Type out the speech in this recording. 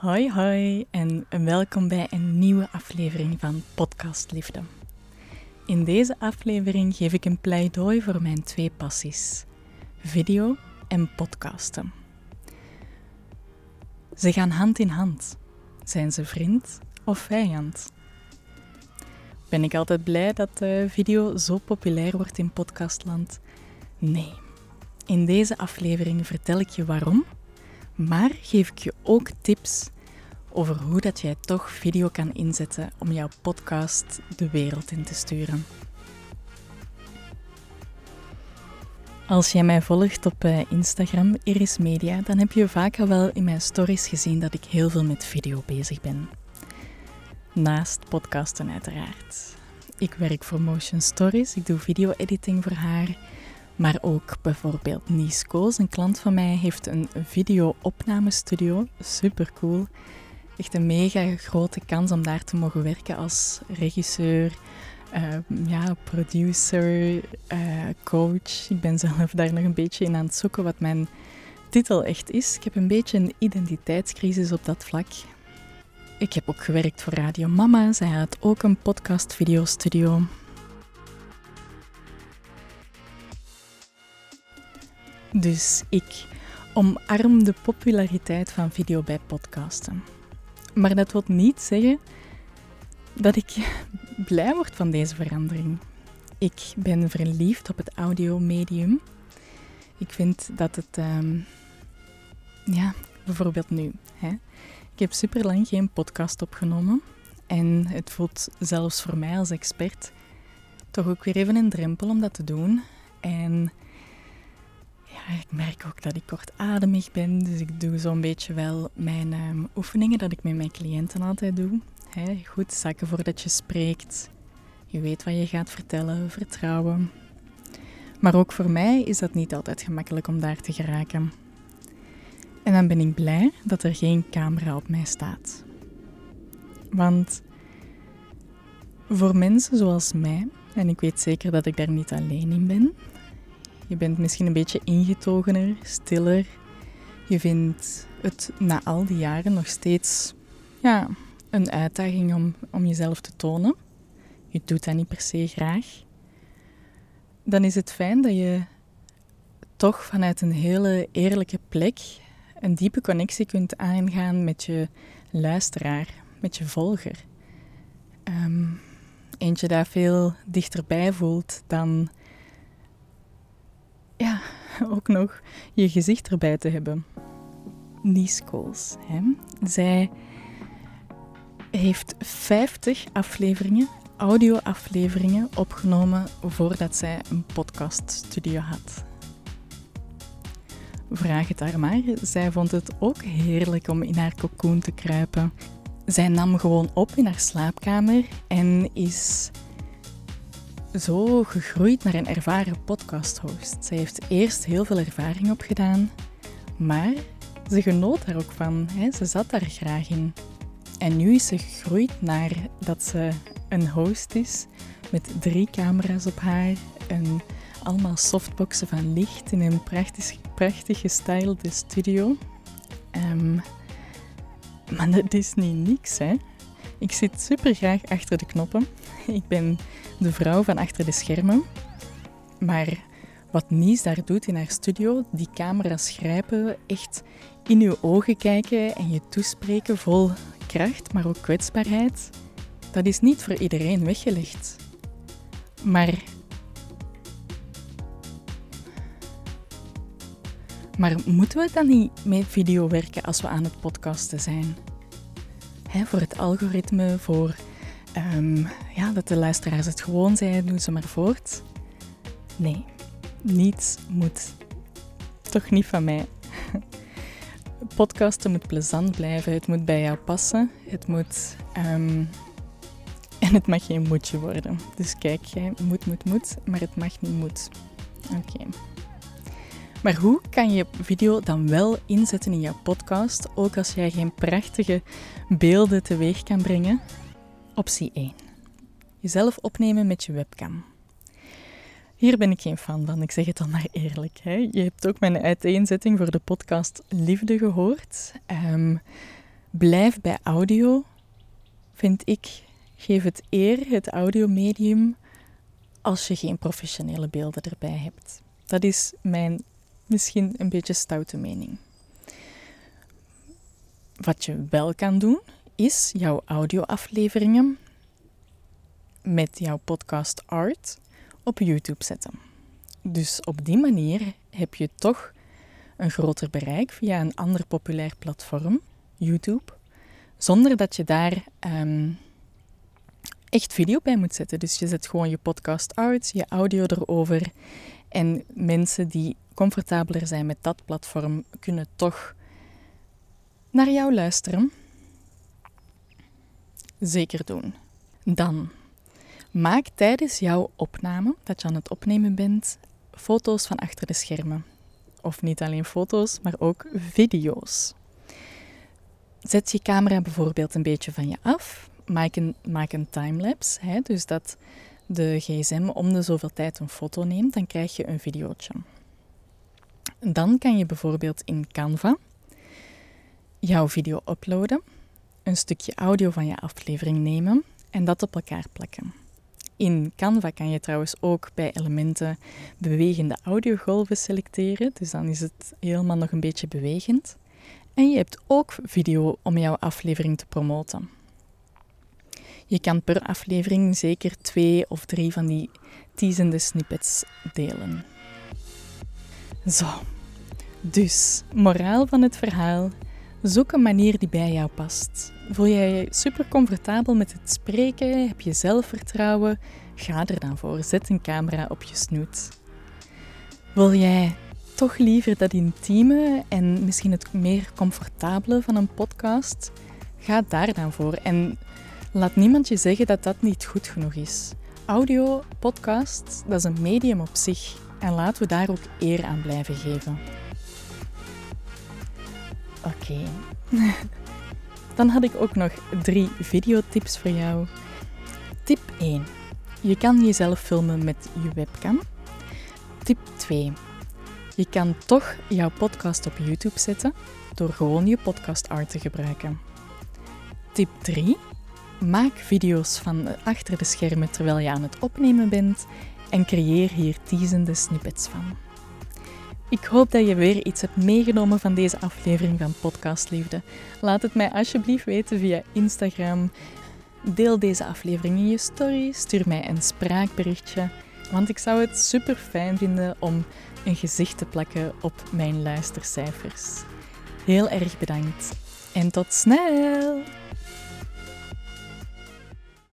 Hoi hoi en welkom bij een nieuwe aflevering van Podcast Liefde. In deze aflevering geef ik een pleidooi voor mijn twee passies: video en podcasten. Ze gaan hand in hand. Zijn ze vriend of vijand? Ben ik altijd blij dat video zo populair wordt in podcastland? Nee. In deze aflevering vertel ik je waarom maar geef ik je ook tips over hoe dat jij toch video kan inzetten om jouw podcast de wereld in te sturen. Als jij mij volgt op eh, Instagram, Iris Media, dan heb je vaak al wel in mijn stories gezien dat ik heel veel met video bezig ben. Naast podcasten uiteraard. Ik werk voor Motion Stories, ik doe video-editing voor haar maar ook bijvoorbeeld Nies Koos, een klant van mij, heeft een video-opnamestudio. Super cool. Echt een mega grote kans om daar te mogen werken als regisseur, uh, ja, producer, uh, coach. Ik ben zelf daar nog een beetje in aan het zoeken wat mijn titel echt is. Ik heb een beetje een identiteitscrisis op dat vlak. Ik heb ook gewerkt voor Radio Mama. Zij had ook een podcast-videostudio. Dus ik omarm de populariteit van video bij podcasten. Maar dat wil niet zeggen dat ik blij word van deze verandering. Ik ben verliefd op het audiomedium. Ik vind dat het, um, ja, bijvoorbeeld nu. Hè. Ik heb super lang geen podcast opgenomen. En het voelt zelfs voor mij als expert toch ook weer even een drempel om dat te doen. En ik merk ook dat ik kortademig ben, dus ik doe zo'n beetje wel mijn ehm, oefeningen dat ik met mijn cliënten altijd doe. goed zakken voordat je spreekt. Je weet wat je gaat vertellen, vertrouwen. Maar ook voor mij is dat niet altijd gemakkelijk om daar te geraken. En dan ben ik blij dat er geen camera op mij staat. Want voor mensen zoals mij, en ik weet zeker dat ik daar niet alleen in ben, je bent misschien een beetje ingetogener, stiller. Je vindt het na al die jaren nog steeds ja, een uitdaging om, om jezelf te tonen. Je doet dat niet per se graag. Dan is het fijn dat je toch vanuit een hele eerlijke plek een diepe connectie kunt aangaan met je luisteraar, met je volger. Ehm, eentje dat veel dichterbij voelt dan ja, ook nog je gezicht erbij te hebben. Nies Kools. Hè? Zij heeft 50 afleveringen, audio-afleveringen opgenomen voordat zij een podcaststudio had. Vraag het haar maar. Zij vond het ook heerlijk om in haar cocoon te kruipen. Zij nam gewoon op in haar slaapkamer en is zo gegroeid naar een ervaren podcasthost. Zij heeft eerst heel veel ervaring opgedaan, maar ze genoot daar ook van. Hè? Ze zat daar graag in. En nu is ze gegroeid naar dat ze een host is met drie camera's op haar en allemaal softboxen van licht in een prachtig, prachtig gestylede studio. Um, maar dat is niet niks, hè? Ik zit super graag achter de knoppen. Ik ben de vrouw van achter de schermen. Maar wat Nies daar doet in haar studio, die camera's grijpen, echt in uw ogen kijken en je toespreken vol kracht, maar ook kwetsbaarheid, dat is niet voor iedereen weggelegd. Maar. Maar moeten we dan niet met video werken als we aan het podcasten zijn? Voor het algoritme, voor um, ja, dat de luisteraars het gewoon zijn, doen ze maar voort. Nee, niets moet. Toch niet van mij. Podcasten moet plezant blijven, het moet bij jou passen, het moet. Um, en het mag geen moedje worden. Dus kijk, jij moet, moet, moet, maar het mag niet moet. Oké. Maar hoe kan je video dan wel inzetten in jouw podcast, ook als jij geen prachtige beelden teweeg kan brengen? Optie 1. Jezelf opnemen met je webcam. Hier ben ik geen fan van, ik zeg het dan maar eerlijk. Hè. Je hebt ook mijn uiteenzetting voor de podcast Liefde gehoord. Um, Blijf bij audio, vind ik. Geef het eer, het audiomedium, als je geen professionele beelden erbij hebt. Dat is mijn misschien een beetje stoute mening. Wat je wel kan doen, is jouw audioafleveringen met jouw podcast art op YouTube zetten. Dus op die manier heb je toch een groter bereik via een ander populair platform, YouTube, zonder dat je daar um, echt video bij moet zetten. Dus je zet gewoon je podcast uit, je audio erover en mensen die comfortabeler zijn met dat platform kunnen toch naar jou luisteren. Zeker doen. Dan maak tijdens jouw opname, dat je aan het opnemen bent, foto's van achter de schermen. Of niet alleen foto's, maar ook video's. Zet je camera bijvoorbeeld een beetje van je af. Maak een, maak een timelapse, dus dat de gsm om de zoveel tijd een foto neemt, dan krijg je een videootje. Dan kan je bijvoorbeeld in Canva jouw video uploaden, een stukje audio van je aflevering nemen en dat op elkaar plakken. In Canva kan je trouwens ook bij elementen bewegende audiogolven selecteren, dus dan is het helemaal nog een beetje bewegend. En je hebt ook video om jouw aflevering te promoten. Je kan per aflevering zeker twee of drie van die teasende snippets delen. Zo, dus moraal van het verhaal: zoek een manier die bij jou past. Voel jij je super comfortabel met het spreken? Heb je zelfvertrouwen? Ga er dan voor. Zet een camera op je snoet. Wil jij toch liever dat intieme en misschien het meer comfortabele van een podcast? Ga daar dan voor. En laat niemand je zeggen dat dat niet goed genoeg is. Audio, podcast, dat is een medium op zich. En laten we daar ook eer aan blijven geven. Oké. Dan had ik ook nog drie videotips voor jou. Tip 1. Je kan jezelf filmen met je webcam. Tip 2. Je kan toch jouw podcast op YouTube zetten door gewoon je podcast art te gebruiken. Tip 3. Maak video's van achter de schermen terwijl je aan het opnemen bent en creëer hier teasende snippets van. Ik hoop dat je weer iets hebt meegenomen van deze aflevering van Podcast Liefde. Laat het mij alsjeblieft weten via Instagram. Deel deze aflevering in je story. Stuur mij een spraakberichtje. Want ik zou het super fijn vinden om een gezicht te plakken op mijn luistercijfers. Heel erg bedankt en tot snel!